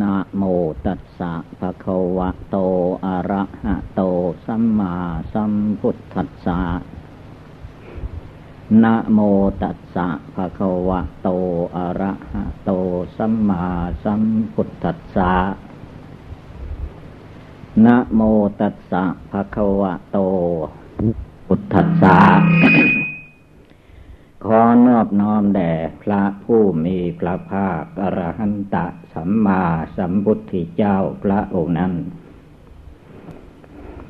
นะโมตัสสะภะคะวะโต อะระหะโต สัมมาสัมพุทธัสสะนะโมตัสสะภะคะวะโต อะระหะโต สัมมาสัมพุทธัสสะนะโมตัสสะภะคะวะโต พุทธัสสะ ขอนอบน้อมแด่พระผู้มีพระภาคอรหันตสัมมาสัมพุทธเจ้าพระองค์นั้น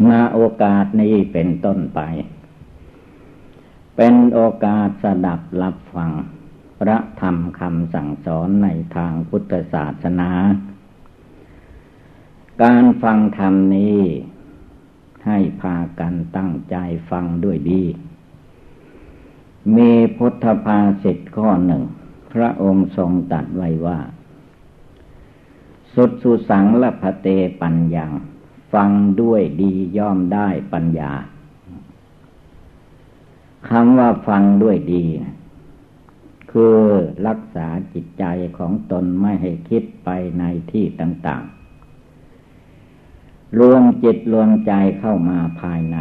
มาโอกาสนี้เป็นต้นไป เป็นโอกาสสดับรับฟัง พระธรรมคำสั่งสอนในทางพุทธศาสนา การฟังธรรมนี้ให้พากันตั้งใจฟังด้วยดี มีพุทธภาษิตข้อหนึ่ง พระองค์ทรงตัดไว้ว่า สุดสุสังละพเตปัญญาฟังด้วยดีย่อมได้ปัญญาคำว่าฟังด้วยดี คือรักษาจิตใจของตนไม่ให้คิดไปในที่ต่าง ๆ รวมจิตรวมใจเข้ามาภายใน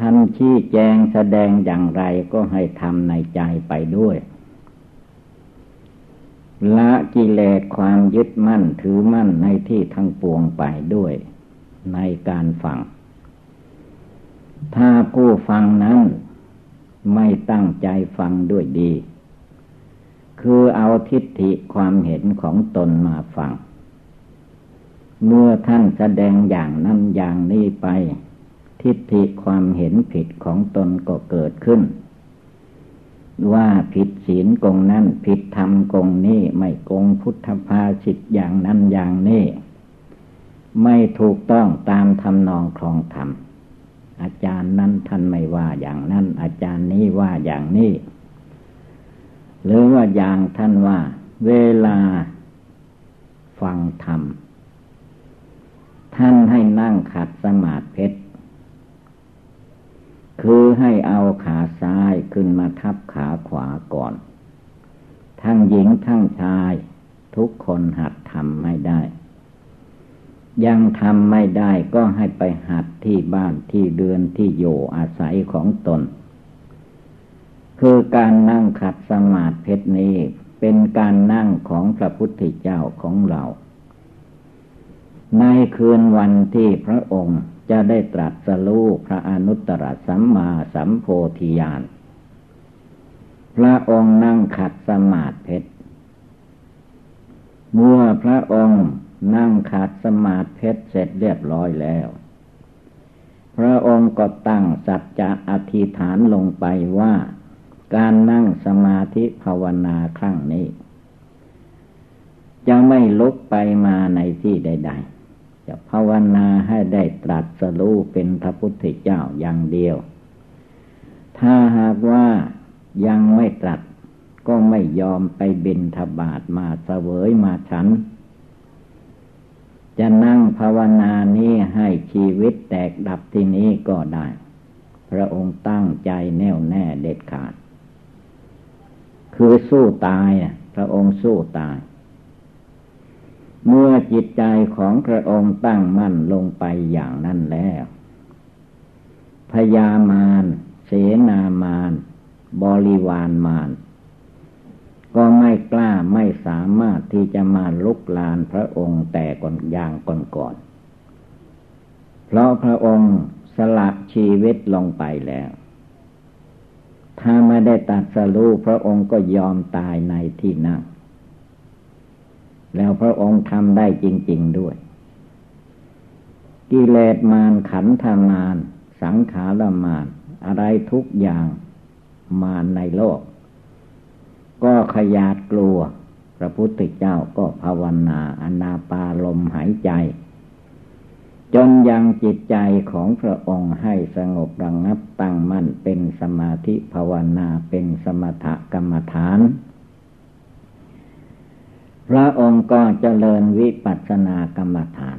ท่านชี้แจงแสดงอย่างไรก็ให้ทำในใจไปด้วย ละกิเลสความยึดมั่นถือมั่นในที่ทั้งปวงไปด้วย ในการฟัง ถ้าผู้ฟังนั้นไม่ตั้งใจฟังด้วยดี คือเอาทิฏฐิความเห็นของตนมาฟัง เมื่อท่านแสดงอย่างนั้นอย่างนี้ไป ทิฏฐิความเห็นผิดของตนก็เกิดขึ้น ว่าผิดศีลกงนั้นผิดธรรมกงนี้ไม่กงพุทธภาสิทอย่างนั้นอย่างนี้ ไม่ถูกต้องตามทำนองครองธรรมอาจารย์นั้นท่านไม่ว่าอย่างนั้น อาจารย์นี้ว่าอย่างนี้หรือว่าอย่างท่านว่า เวลาฟังธรรม ท่านให้นั่งขัดสมาธิ คือให้เอาขาซ้ายขึ้นมาทับขาขวาก่อน ทั้งหญิงทั้งชาย ทุกคนหัดทำไม่ได้ ยังทำไม่ได้ก็ให้ไปหัดที่บ้านที่เดือนที่อยู่อาศัยของตน คือการนั่งขัดสมาธินี้เป็นการนั่งของพระพุทธเจ้าของเรา ในคืนวันที่พระองค์ จะได้ตรัสรู้พระอนุตตรสัมมาสัมโพธิญาณ พระองค์นั่งขัดสมาธิเพชรมื่อพระองค์นั่งขัดสมาธิเสร็จเรียบร้อยแล้ว พระองค์ก็ตั้งสัจจะอธิษฐานลงไปว่า การนั่งสมาธิภาวนาครั้งนี้ จะไม่ลุกไปมาในที่ใด ๆ จะภาวนาให้ได้ตรัสรู้เป็นพระพุทธเจ้าอย่างเดียว ถ้าหากว่ายังไม่ตรัสก็ไม่ยอมไปบินทบาทมาเสวยมาฉัน จะนั่งภาวนานี้ให้ชีวิตแตกดับที่นี้ก็ได้ พระองค์ตั้งใจแน่วแน่เด็ดขาด คือสู้ตาย พระองค์สู้ตาย เมื่อจิตใจของพระองค์ตั้งมั่นลงไปอย่างนั้นแล้วพยามารเสนามารบริวารมารก็ไม่กล้าไม่สามารถที่จะมาลุกลานพระองค์แต่ก่อนอย่างก่อนๆเพราะพระองค์สละชีวิตลงไปแล้ว ถ้าไม่ได้ตัดสรู้พระองค์ก็ยอมตายในที่นั่ง แล้วพระองค์ทำได้จริง ๆด้วย กิเลสมารขันธมารสังขารมารอะไรทุกอย่างมาในโลก ก็ขยาดกลัว พระพุทธเจ้าก็ภาวนาอนาปาลมหายใจ จนยังจิตใจของพระองค์ให้สงบระงงับตั้งมั่นเป็นสมาธิภาวนาเป็นสมถกรรมฐาน พระองค์ก็เจริญวิปัสสนากรรมฐาน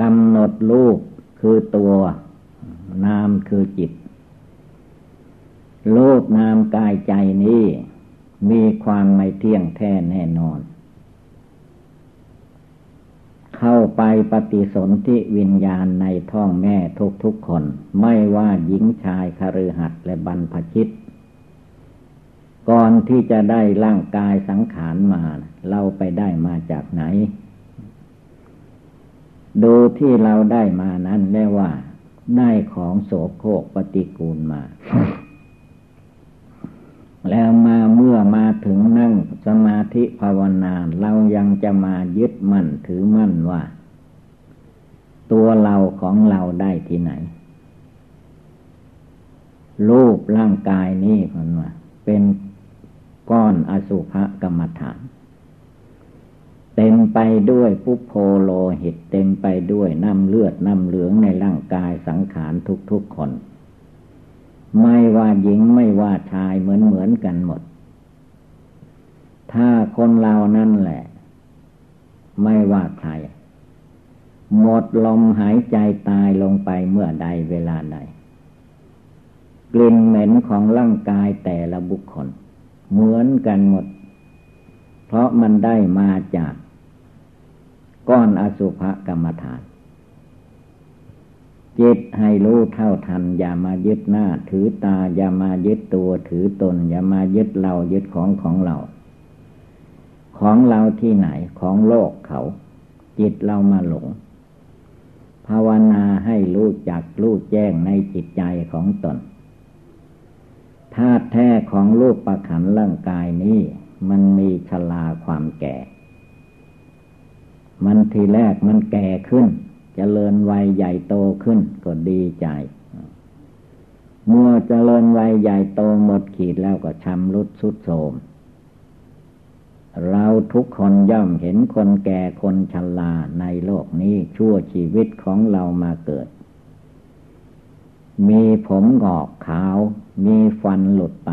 กำหนดรูปคือตัวนามคือจิต รูปนามกายใจนี้มีความไม่เที่ยงแท้แน่นอน เข้าไปปฏิสนธิวิญญาณในท้องแม่ทุกๆคน ไม่ว่าหญิงชายคฤหัสถ์และบรรพชิต ก่อนที่จะได้ร่างกายสังขารมา เราไปได้มาจากไหน ดูที่เราได้มานั้นเรียกว่า ได้ของโสโครกปฏิกูลมา แล้วมาเมื่อมาถึงนั่งสมาธิภาวนาเรายังจะมายึดมั่นถือมั่นว่า ตัวเราของเราได้ที่ไหน รูปร่างกายนี้คนว่าเป็น ก้อนอสุภกรรมฐาน เต็มไปด้วยปุโพโลหิตเต็มไปด้วยน้ำเลือดน้ำเหลืองในร่างกายสังขารทุกๆคน ไม่ว่าหญิงไม่ว่าชายเหมือนเหมือนกันหมด ถ้าคนเรานั่นแหละ ไม่ว่าใครหมดลมหายใจตายลงไปเมื่อใดเวลาใดกลิ่นเหม็นของร่างกายแต่ละบุคคล เหมือนกันหมด เพราะมันได้มาจากก้อนอสุภกรรมฐาน จิตให้รู้เท่าทัน อย่ามายึดหน้า ถือตา อย่ามายึดตัวถือตน อย่ามายึดเรายึดของของเรา ของเราที่ไหนของโลกเขา จิตเรามาหลง ภาวนาให้รู้จักรู้แจ้งในจิตใจของตน ธาตุแท้ของรูปประขันร่างกายนี้ มันมีชลาความแก่ มันทีแรกมันแก่ขึ้นจเจริญวัยใหญ่โตขึ้นก็ดีใจ เมื่อเจริญวัยใหญ่โตหมดขีดแล้วก็ชำรุดสุดโทมเราทุกคนย่อมเห็นคนแก่คนชราในโลกนี้ชั่วชีวิตของเรามาเกิด มีผมงอกขาว มีฟันหลุดไป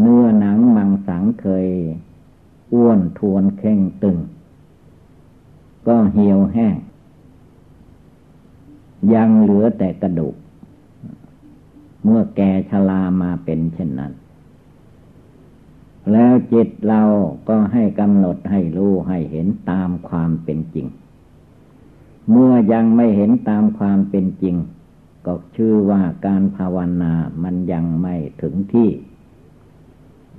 เนื้อหนังมังสังเคย อ้วนทวนเข่งตึง ก็เหี่ยวแห้ง ยังเหลือแต่กระดูก เมื่อแกชรามาเป็นเช่นนั้น แล้วจิตเราก็ให้กำหนดให้รู้ให้เห็นตามความเป็นจริง เมื่อยังไม่เห็นตามความเป็นจริง ก็ชื่อว่าการภาวนา มันยังไม่ถึงที่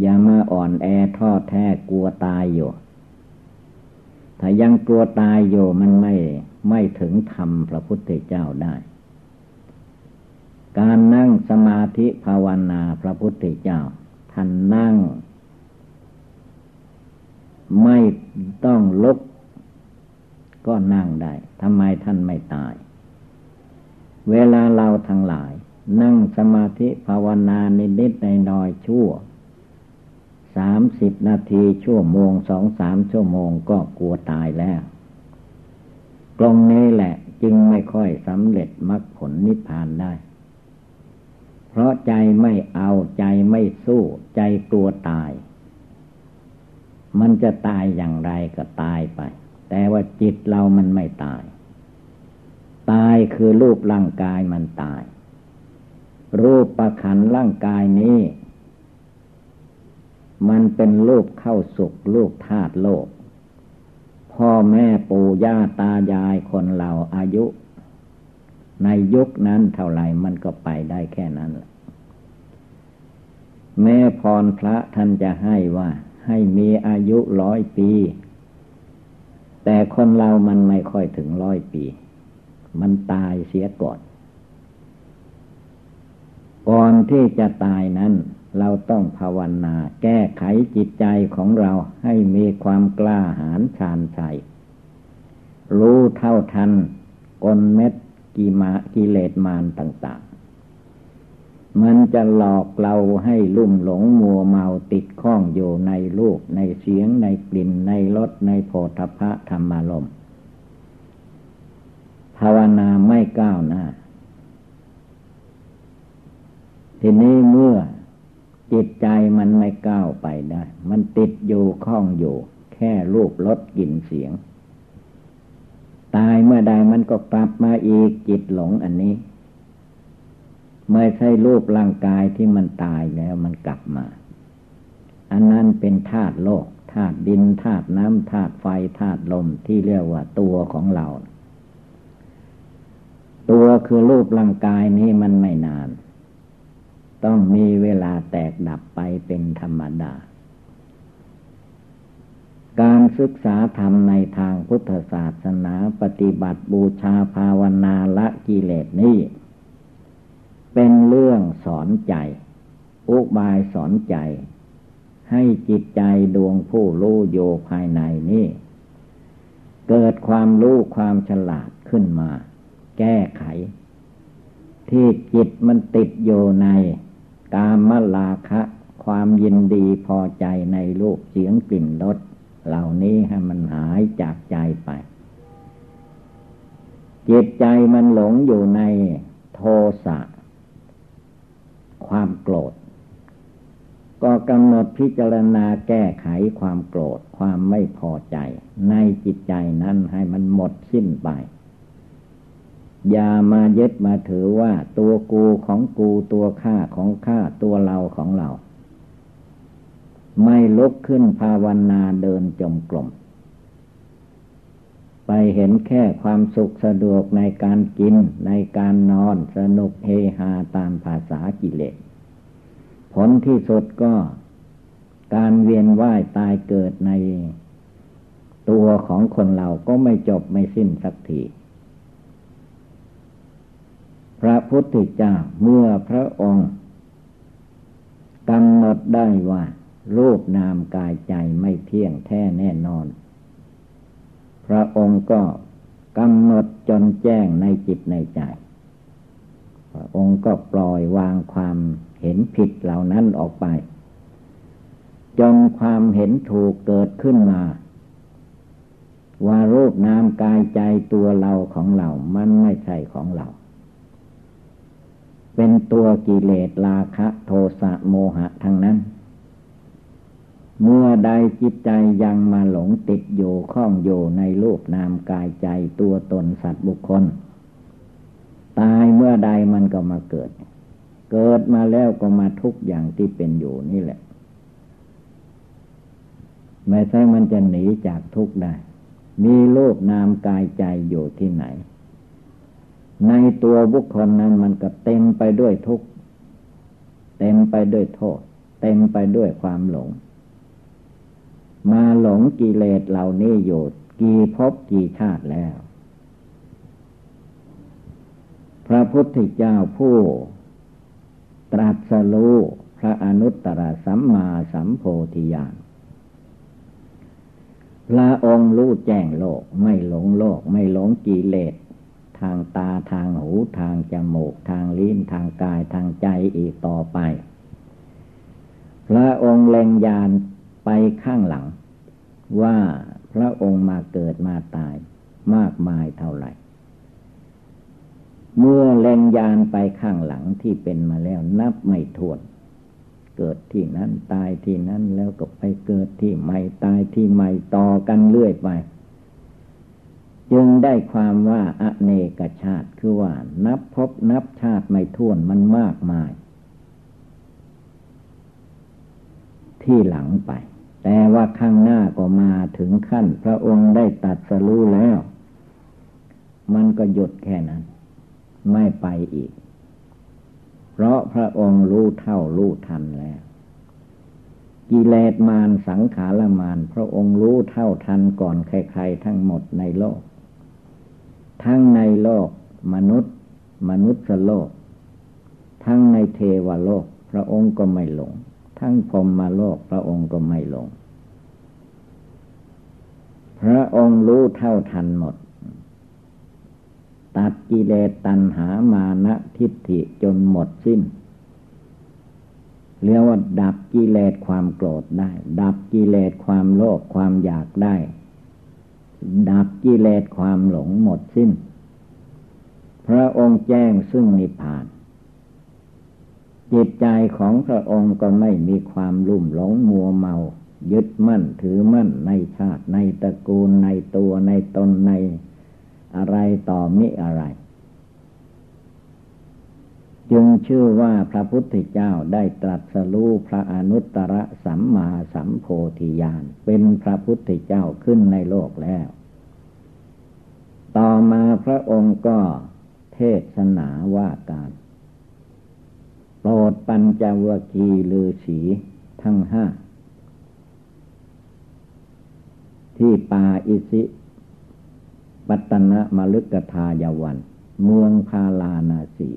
อย่ามาอ่อนแอท้อแท้กลัวตายอยู่ ถ้ายังกลัวตายอยู่มันไม่ไม่ถึงธรรมพระพุทธเจ้าได้ การนั่งสมาธิภาวนาพระพุทธเจ้า ท่านนั่ง ไม่ต้องลุกก็นั่งได้ทำไมท่านไม่ตาย เวลาเราทั้งหลาย นั่งสมาธิภาวนานิดๆในน้อยชั่วสามสิบนาทีชั่วโมงสองสามชั่วโมงก็กลัวตายแล้วตรงนี้แหละจึงไม่ค่อยสำเร็จมรรคผลนิพพานได้ เพราะใจไม่เอาใจไม่สู้ใจกลัวตาย มันจะตายอย่างไรก็ตายไป แต่ว่าจิตเรามันไม่ตาย ตายคือรูปร่างกายมันตาย รูปประขันร่างกายนี้ มันเป็นลูกเข้าสุกลูกธาตุโลก พ่อแม่ปู่ย่าตายายคนเราอายุ ในยุคนั้นเท่าไหร่มันก็ไปได้แค่นั้นแหละแม่พรพระท่านจะให้ว่า ให้มีอายุร้อยปี แต่คนเรามันไม่ค่อยถึงร้อยปี มันตายเสียก่อน ก่อนที่จะตายนั้น เราต้องภาวนา แก้ไขจิตใจของเราให้มีความกล้าหาญชาญชัย รู้เท่าทันกลเม็ดกิมากิเลสมารต่างๆ มันจะหลอกเราให้ลุ่มหลงมัวเมาติดข้องอยู่ในรูปในเสียงในกลิ่นในรสในโพธพะธรรมารม ภาวนาไม่ก้าวหน้า ทีนี้เมื่อจิตใจมันไม่ก้าวไปได้ มันติดอยู่ข้องอยู่ แค่รูปรสกลิ่นเสียง ตายเมื่อใดมันก็กลับมาอีกจิตหลงอันนี้ ไม่ใช่รูปร่างกายที่มันตายแล้วมันกลับมา อันนั้นเป็นธาตุโลกธธาตุดินธาตุน้ำธาตุไฟธาตุลมที่เรียกว่าตัวของเรา ตัวคือรูปร่างกายนี้มันไม่นาน ต้องมีเวลาแตกดับไปเป็นธรรมดา การศึกษาธรรมในทางพุทธศาสนาปฏิบัติบูชาภาวนาละกิเลสนี้ เป็นเรื่องสอนใจ อุบายสอนใจ ให้จิตใจดวงผู้รู้โยภายในนี้ เกิดความรู้ความฉลาดขึ้นมา แก้ไข ที่จิตมันติดโยในกามลาคะ ความยินดีพอใจในรูปเสียงกลิ่นรสเหล่านี้ให้มันหายจากใจไป จิตใจมันหลงอยู่ในโทสะ ความโกรธ ก็กำหนดพิจารณาแก้ไขความโกรธความไม่พอใจ ในจิตใจนั้นให้มันหมดสิ้นไป อย่ามายึดมาถือว่าตัวกูของกูตัวข้าของข้าตัวเราของเรา ไม่ลุกขึ้นภาวนาเดินจมกลม ไปเห็นแค่ความสุขสะดวกในการกินในการนอนสนุกเฮฮาตามภาษากิเลส ผลที่สุดก็การเวียนว่ายตายเกิดในตัวของคนเราก็ไม่จบไม่สิ้นสักที ระพุทธเจ้าเมื่อพระองค์กำหนดได้ว่ารูปนามกายใจไม่เที่ยงแท้แน่นอน พระองค์ก็กำหนดจนแจ้งในจิตในใจ พระองค์ก็ปล่อยวางความเห็นผิดเหล่านั้นออกไป จนความเห็นถูกเกิดขึ้นมา ว่ารูปนามกายใจตัวเราของเรา มันไม่ใช่ของเรา เป็นตัวกิเลสราคะโทสะโมหะทั้งนั้น เมื่อใดจิตใจยังมาหลงติดอยู่ข้องอยู่ในรูปนามกายใจตัวตนสัตว์บุคคล ตายเมื่อใดมันก็มาเกิด เกิดมาแล้วก็มาทุกอย่างที่เป็นอยู่นี่แหละ ไม่ใช่มันจะหนีจากทุกได้ มีโลกนามกายใจอยู่ที่ไหน ในตัวบุคคลนั้นมันก็เต็มไปด้วยทุกข์เต็มไปด้วยโทษ เต็มไปด้วยความหลง มาหลงกิเลสเหล่านี้อยู่กี่ภพกี่ชาติแล้ว พระพุทธเจ้าผู้ ตรัสรู้พระอนุตตรสัมมาสัมโพธิญาณพระองค์รู้แจ้งโลกไม่หลงโลกไม่หลงกิเลส ทางตาทางหูทางจมูก ทางลิ้นทางกายทางใจอีกต่อไป พระองค์เล็งยานไปข้างหลัง ว่าพระองค์มาเกิดมาตายมากมายเท่าไหร่ เมื่อแรงยานไปข้างหลังที่เป็นมาแล้วนับไม่ถ้วนเกิดที่นั้นตายที่นั้นแล้วก็ไปเกิดที่ใหม่ตายที่ใหม่ต่อกันเรื่อยไป จึงได้ความว่าอเนกชาติคือว่า นับพบนับชาติไม่ท้วนมันมากมาย ที่หลังไป แต่ว่าข้างหน้าก็มาถึงขั้น พระองค์ได้ตัดสรู้แล้ว มันก็หยุดแค่นั้น ไม่ไปอีก เพราะพระองค์รู้เท่ารู้ทันแล้วกิเลสมารสังขารมารพระองค์รู้เท่าทันก่อนใครๆทั้งหมดในโลก ทั้งในโลก มนุษย์ มนุษย์โลก ทั้งในเทวโลก พระองค์ก็ไม่หลง ทั้งพรมมาโลก พระองค์ก็ไม่หลง พระองค์รู้เท่าทันหมด ตัดกิเลสตัณหามานะทิฏฐิจนหมดสิ้นเรียกว่าดับกิเลสความโกรธได้ ดับกิเลสความโลภความอยากได้ ดับกิเลสความหลงหมดสิ้น พระองค์แจ้งซึ่งนิพพาน จิตใจของพระองค์ก็ไม่มีความลุ่มหลงมัวเมา ยึดมั่นถือมั่นในชาติในตระกูลในตัวในตนในอะไรต่อมิอะไร จึงชื่อว่าพระพุทธเจ้าได้ตรัสรู้พระอนุตตรสัมมาสัมโพธิญาณเป็นพระพุทธเจ้าขึ้นในโลกแล้ว ต่อมาพระองค์ก็เทศนาว่าการโปรดปัญจวคีลือสีทั้งห้า ที่ป่าอิสิ ปัตนะมลึกทายวัน เมืองพาลานาสี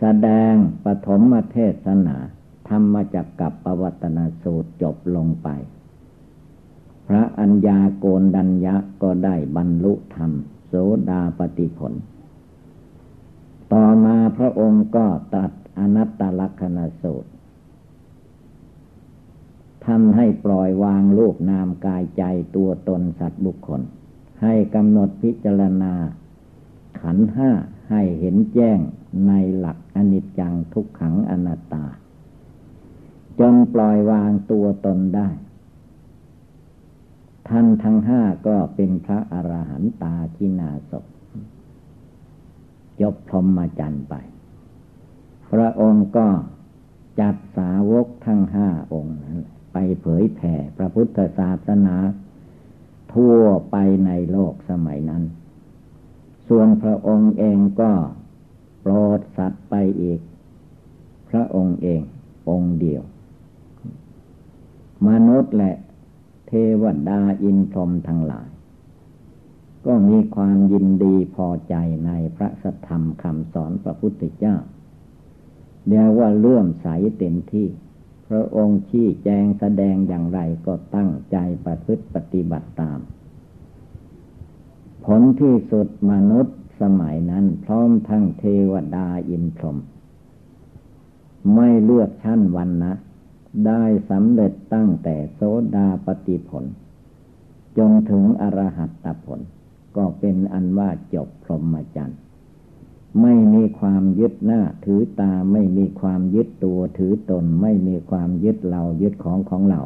แสดงปฐมเทศนา ธรรมจักกับปวัตนาสูตรจบลงไป พระอัญญาโกนดัญญะก็ได้บรรลุธรรม โสดาปฏิผล ต่อมาพระองค์ก็ตัดอนัตตลักษณสูตรทำให้ปล่อยวางรูปนามกายใจตัวตนสัตว์บุคคล ให้กำหนดพิจารณา ขันห้าให้เห็นแจ้ง ในหลักอนิจจังทุกขังอนัตตา จนปล่อยวางตัวตนได้ ท่านทั้งห้าก็เป็นพระอรหันตาชินาศจบพรหมจรรย์ไป พระองค์ก็จัดสาวกทั้งห้าองค์นั้นไปเผยแผ่พระพุทธศาสนา ทั่วไปในโลกสมัยนั้น ส่วนพระองค์เองก็ โปรดสัตว์ไปอีก พระองค์เอง องค์เดียว มนุษย์และเทวดาอินทรมทั้งหลาย ก็มีความยินดีพอใจในพระสัทธรรมคำสอนพระพุทธเจ้าเรียกว่าเลื่อมใสเต็มที่ พระองค์ชี้แจงแสดงอย่างไรก็ตั้งใจประพฤติปฏิบัติตาม ผลที่สุดมนุษย์ สมัยนั้น พร้อมทั้งเทวดาอินทรมไม่เลือกชั้นวันนะ ได้สำเร็จตั้งแต่โสดาปฏิผล จนถึงอรหัตตผล ก็เป็นอันว่าจบพรหมจรรย์ไม่มีความยึดหน้าถือตาไม่มีความยึดตัวถือตน ไม่มีความยึดเรายึดของของเรา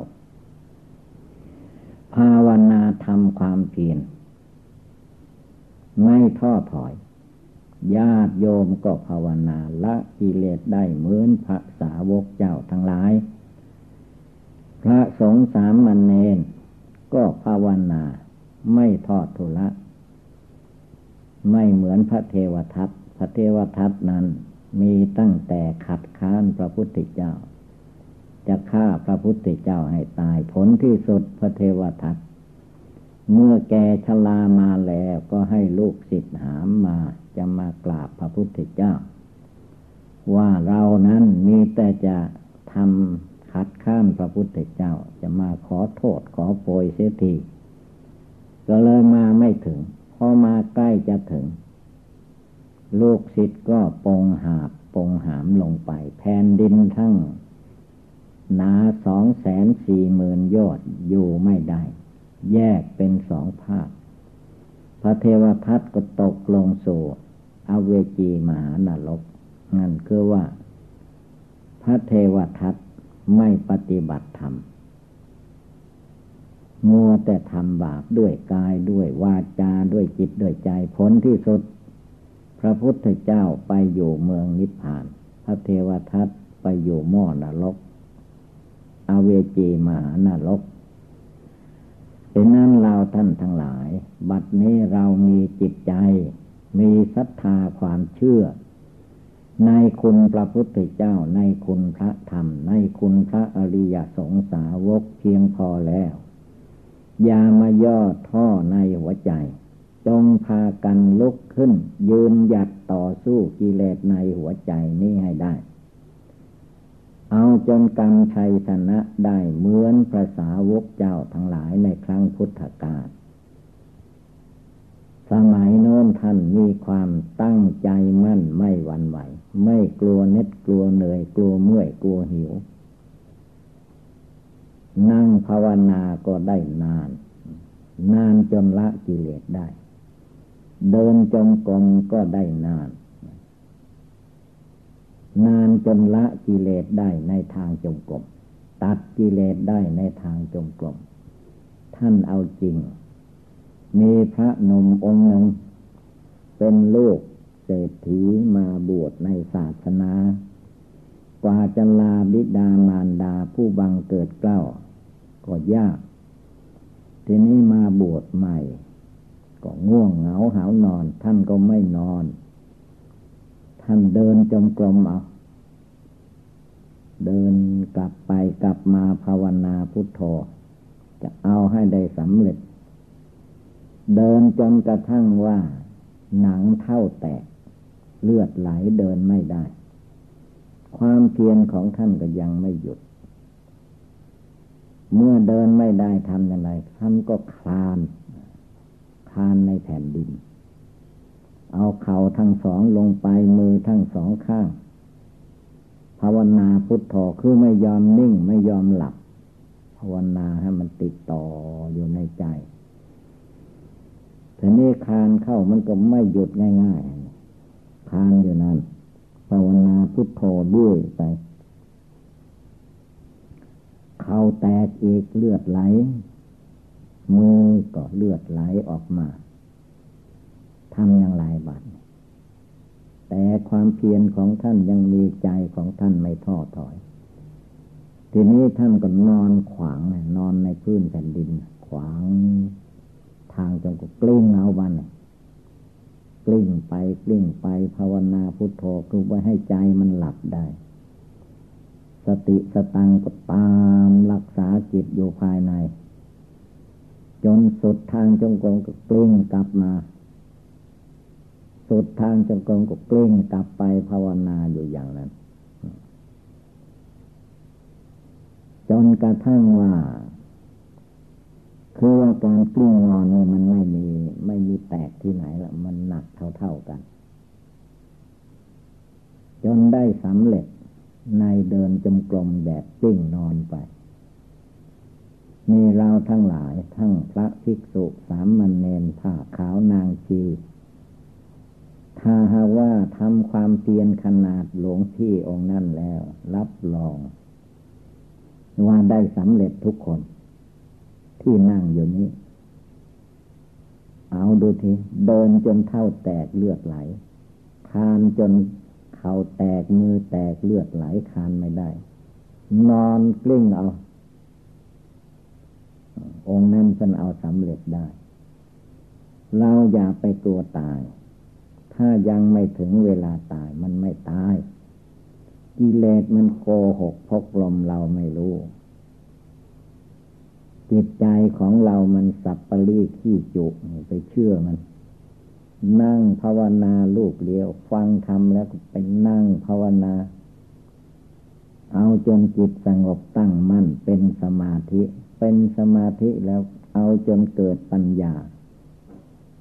ภาวนาทำความเพียร ไม่ท้อถอย ญาติโยมก็ภาวนาละกิเลสได้เหมือนพระสาวกเจ้าทั้งหลาย พระสงฆ์สามมันเนนก็ภาวนาไม่ทอดทุละ ไม่เหมือนพระเทวทัตพระเทวทัตนั้นมีตั้งแต่ขัดค้านพระพุทธเจ้า จะฆ่าพระพุทธเจ้าให้ตายผลที่สุดพระเทวทัต เมื่อแกชลามาแล้วก็ให้ลูกศิษย์หามมาจะมากราบพระพุทธเจ้า ว่าเรานั้นมีแต่จะทำขัดข้ามพระพุทธเจ้า จะมาขอโทษขอโปยเสียทีก็เลยมาไม่ถึงพอมาใกล้จะถึง ลูกศิษย์ก็ปงหาบปงหามลงไป แผ่นดินทั้งหนาสองแสนสี่หมื่นยอดอยู่ไม่ได้ แยกเป็นสองภาค พระเทวทัตก็ตกลงสู่อเวจีมหานรกนั่นคือว่า พระเทวทัตไม่ปฏิบัติธรรมมัวแต่ทำบาปด้วยกายด้วยวาจาด้วยจิตด้วยใจผลที่สุด พระพุทธเจ้าไปอยู่เมืองนิพพาน พระเทวทัตไปอยู่หม้อนรก อเวจีมหานรก ฉะนั้นเราท่านทั้งหลาย บัดนี้เรามีจิตใจ มีศรัทธาความเชื่อ ในคุณพระพุทธเจ้า ในคุณพระธรรม ในคุณพระอริยสงสาวกเพียงพอแล้ว อย่ามาย่อท่อในหัวใจ จงพากันลุกขึ้น ยืนหยัดต่อสู้กิเลสในหัวใจนี้ให้ได้ เอาจนกำชัยชนะได้เหมือนพระสาวกเจ้าทั้งหลายในครั้งพุทธกาลสมัยโน้นท่านมีความตั้งใจมั่นไม่หวั่นไหว ไม่กลัวเน็ดกลัวเหนื่อยกลัวเมื่อยกลัวหิว นั่งภาวนาก็ได้นาน นานจนละกิเลสได้ เดินจงกรมก็ได้นาน นานจนละกิเลสได้ในทางจงกรมตัดกิเลสได้ในทางจงกรมท่านเอาจริง มีพระนมองค์หนึ่ง เป็นลูกเศรษฐีมาบวชในศาสนา กว่าจะลาบิดามารดาผู้บังเกิดเกล้า ก็ยาก ทีนี้มาบวชใหม่ ก็ง่วงเหงาหานอน ท่านก็ไม่นอน ท่านเดินจงกรมเอาเดินกลับไปกลับมาภาวนาพุทโธจะเอาให้ได้สำเร็จ เดินจนกระทั่งว่า หนังเท่าแตก เลือดไหลเดินไม่ได้ ความเพียรของท่านก็ยังไม่หยุด เมื่อเดินไม่ได้ทำอย่างไรท่านก็คลาน คลานในแผ่นดิน เอาเข่าทั้งสองลงไปมือทั้งสองข้าง ภาวนาพุทโธคือไม่ยอมนิ่งไม่ยอมหลับ ภาวนาให้มันติดต่ออยู่ในใจทีนี้คานเข้ามันก็ไม่หยุดง่ายๆคานอยู่นั้นภาวนาพุทโธด้วยไปเข้าแตกเอกเลือดไหล มือก็เลือดไหลออกมา ทำอย่างไรบัดแต่ความเพียรของท่านยังมีใจของท่านไม่ท้อถอย ทีนี้ท่านก็นอนขวางนอนในพื้นแผ่นดิน ขวางทางจงก็กลิ้งเอาวันกลิ้งไปกลิ้งไปภาวนาพุทโธคือไว้ให้ใจมันหลับได้ สติสตังก็ตามรักษาจิตอยู่ภายใน จนสุดทางจงกรมก็กลิ้งกลับมา สุดทางจงกรมก็กลิ้งกลับไปภาวนาอยู่อย่างนั้น จนกระทั่งว่า คือว่าการกลิ้งนอนนี่มันไม่มีไม่มีแตกที่ไหนละมันหนักเท่าๆกัน จนได้สำเร็จในเดินจมกลมแบบกลิ้งนอนไปมีเราทั้งหลายทั้งพระภิกษุสามมันเนนผ้าขาวนางชี ถ้าหาว่าทำความเพียรขนาดหลวงพี่องค์นั่นแล้ว รับรอง ว่าได้สำเร็จทุกคน ที่นั่งอยู่นี้ เอาดูทีเดินจนเท่าแตกเลือดไหลคานจนเข่าแตกมือแตกเลือดไหลคานไม่ได้ นอนกลิ้งเอา องค์นั้นฉันเอาสำเร็จได้ เราอย่าไปกลัวตาย ถ้ายังไม่ถึงเวลาตายมันไม่ตาย กิเลสมันโกหกพกลมเราไม่รู้ จิตใจของเรามันสับปะรีขี้จุไปเชื่อมัน นั่งภาวนาลูกเลี้ยว ฟังทำแล้วไปนั่งภาวนา เอาจนจิตสงบตั้งมั่นเป็นสมาธิ เป็นสมาธิแล้วเอาจนเกิดปัญญา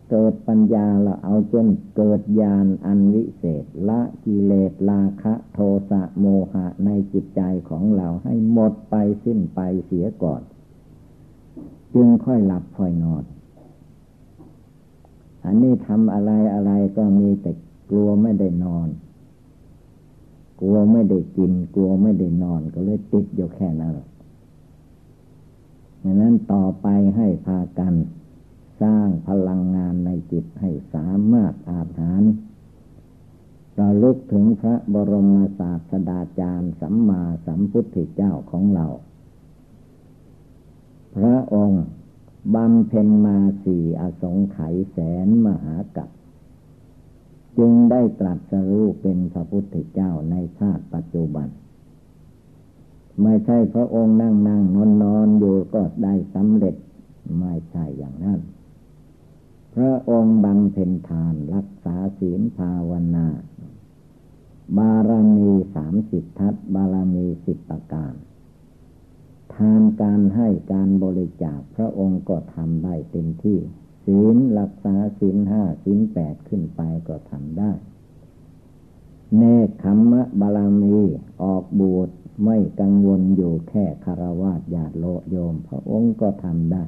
เกิดปัญญาเราเอาจนเกิดญาณอันวิเศษ ละกิเลสราคะโทสะโมหะในจิตใจของเราให้หมดไปสิ้นไปเสียก่อน จึงค่อยหลับค่อยนอน อันนี้ทำอะไรอะไรก็มีแต่กลัวไม่ได้นอน กลัวไม่ได้กิน กลัวไม่ได้นอนก็เลยติดอยู่แค่นั้นดังนั้นต่อไปให้พากัน สร้างพลังงานในจิตให้สามารถอาหารเราลึกถึงพระบรมศาสดาจารย์สัมมาสัมพุทธเจ้าของเรา พระองค์บำเพ็ญมาสี่อสงไขยแสนมหากัปจึงได้ตรัสรู้เป็นพระพุทธเจ้าในชาติปัจจุบัน ไม่ใช่พระองค์นั่งนั่งนอนนอนอยู่ก็ได้สำเร็จ ไม่ใช่อย่างนั้น พระองค์บังเพ็ญทานรักษาศีลภาวนา บารมีสามสิบทัศบารมีสิบประการ ทานการให้การบริจาคพระองค์ก็ทำได้เต็มที่ ศีลรักษาศีลห้าศีลแปดขึ้นไปก็ทำได้ เนคขมมะบารมีออกบวชไม่กังวลอยู่แค่คารวะญาติโลโยม พระองค์ก็ทำได้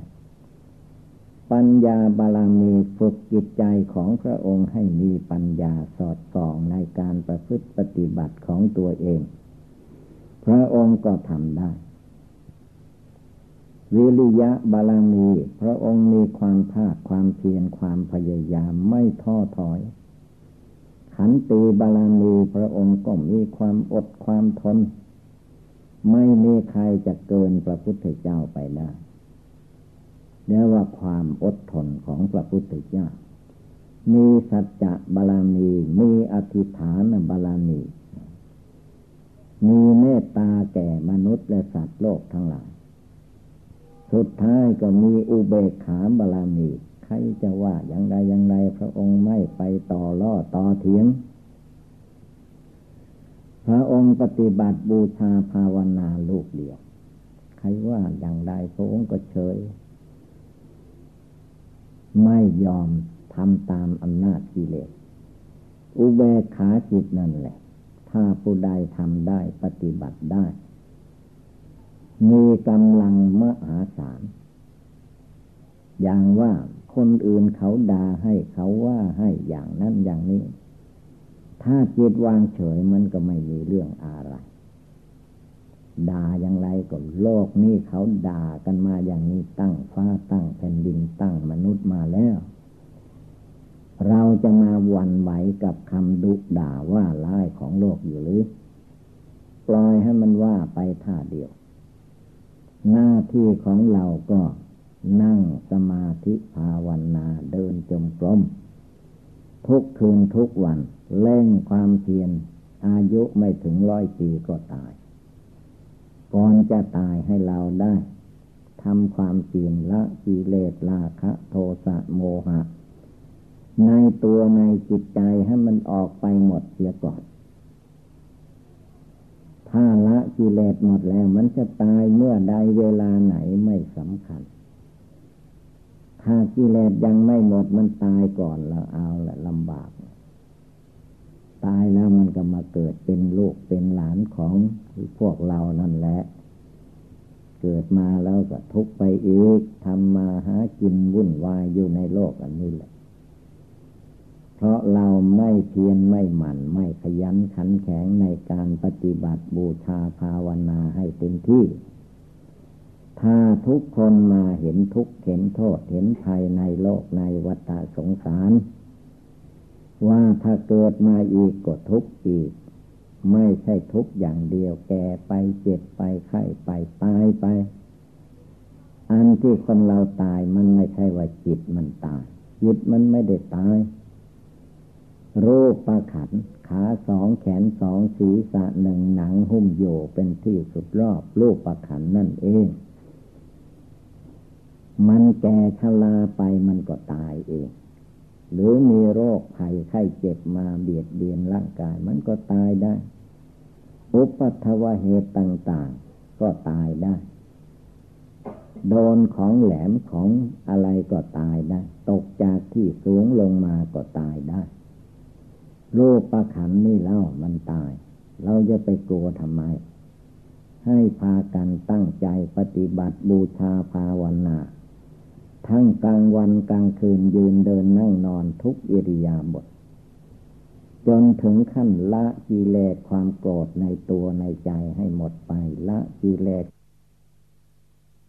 ปัญญาบาลามีฝึกจิตใจของพระองค์ให้มีปัญญาสอดส่องในการประพฤติปฏิบัติของตัวเอง พระองค์ก็ทำได้ วิริยะบาลามี พระองค์มีความภาคความเพียรความพยายามไม่ท้อถอย ขันตีบาลามีพระองค์ก็มีความอดความทน ไม่มีใครจะเกินพระพุทธเจ้าไปได้ เรียกว่าความอดทนของพระพุทธเจ้า มีสัจจะบาลามี มีอธิฐานบาลามี มีเมตตาแก่มนุษย์และสัตว์โลกทั้งหลาย สุดท้ายก็มีอุเบกขาบาลามี ใครจะว่าอย่างไรอย่างไรพระองค์ไม่ไปต่อล่อต่อเถียง พระองค์ปฏิบัติบูชาภาวนาลูกเดียว ใครว่าอย่างไรพระองค์ก็เฉย ไม่ยอมทำตามอำนาจกิเลส อุเบกขาจิตนั่นแหละ ถ้าผู้ใดทำได้ปฏิบัติได้ มีกำลังมหาศาล อย่างว่าคนอื่นเขาด่าให้เขาว่าให้อย่างนั้นอย่างนี้ ถ้าจิตวางเฉยมันก็ไม่มีเรื่องอะไร ด่าอย่างไรก็โลกนี้เขาด่ากันมาอย่างนี้ตั้งฟ้าตั้งแผ่นดินตั้งมนุษย์มาแล้ว เราจะมาวันไหวกับคำดุด่าว่าร้ายของโลกอยู่หรือ ปล่อยให้มันว่าไปท่าเดียว หน้าที่ของเราก็นั่งสมาธิภาวนาเดินจมกรมทุกคืนทุกวันเล่งความเพียรอายุไม่ถึงร้อยปีก็ตาย ก่อนจะตายให้เราได้ทำความเพียรละกิเลสราคะโทสะโมหะ ในตัวในจิตใจให้มันออกไปหมดเสียก่อน ถ้าละกิเลสหมดแล้วมันจะตายเมื่อใดเวลาไหนไม่สำคัญ ถ้ากิเลสยังไม่หมดมันตายก่อนแล้วเอาแหละลำบาก ตายแล้วมันก็มาเกิดเป็นลูกเป็นหลานของพวกเรานั่นแหละ เกิดมาแล้วก็ทุกไปอีกทำมาหากินวุ่นวายอยู่ในโลกอันนี้แหละ เพราะเราไม่เพียรไม่หมั่นไม่ขยันขันแข็งในการปฏิบัติบูชาภาวนาให้เต็มที่ถ้าทุกคนมาเห็นทุกเห็นโทษเห็นภัยในโลกในวัฏสงสาร ว่าถ้าเกิดมาอีกก็ทุกข์อีก ไม่ใช่ทุกอย่างเดียว แก่ไปเจ็บไปไข้ไปตายไป อันที่คนเราตายมันไม่ใช่ว่าจิตมันตาย จิตมันไม่ได้ตายรูปประขัน ขาสองแขนสองศีรษะหนึ่งหนังหุ้มโยเป็นที่สุดรอบรูปประขันนั่นเอง มันแก่ชราไปมันก็ตายเอง หรือมีโรคภัยไข้เจ็บมาเบียดเบียนร่างกาย มันก็ตายได้ อุปัตวเหตุต่าง ๆ ก็ตายได้ โดนของแหลมของอะไรก็ตายได้ ตกจากที่สูงลงมาก็ตายได้รูปประขันนี่เล่ามันตาย เราจะไปกลัวทำไม ให้พากันตั้งใจปฏิบัติบูชาภาวนา ทั้งกลางวันกลางคืนยืนเดินนั่งนอนทุกอิริยาบถจนถึงขั้นละกิเลสความโกรธในตัวในใจให้หมดไป ละกิเลส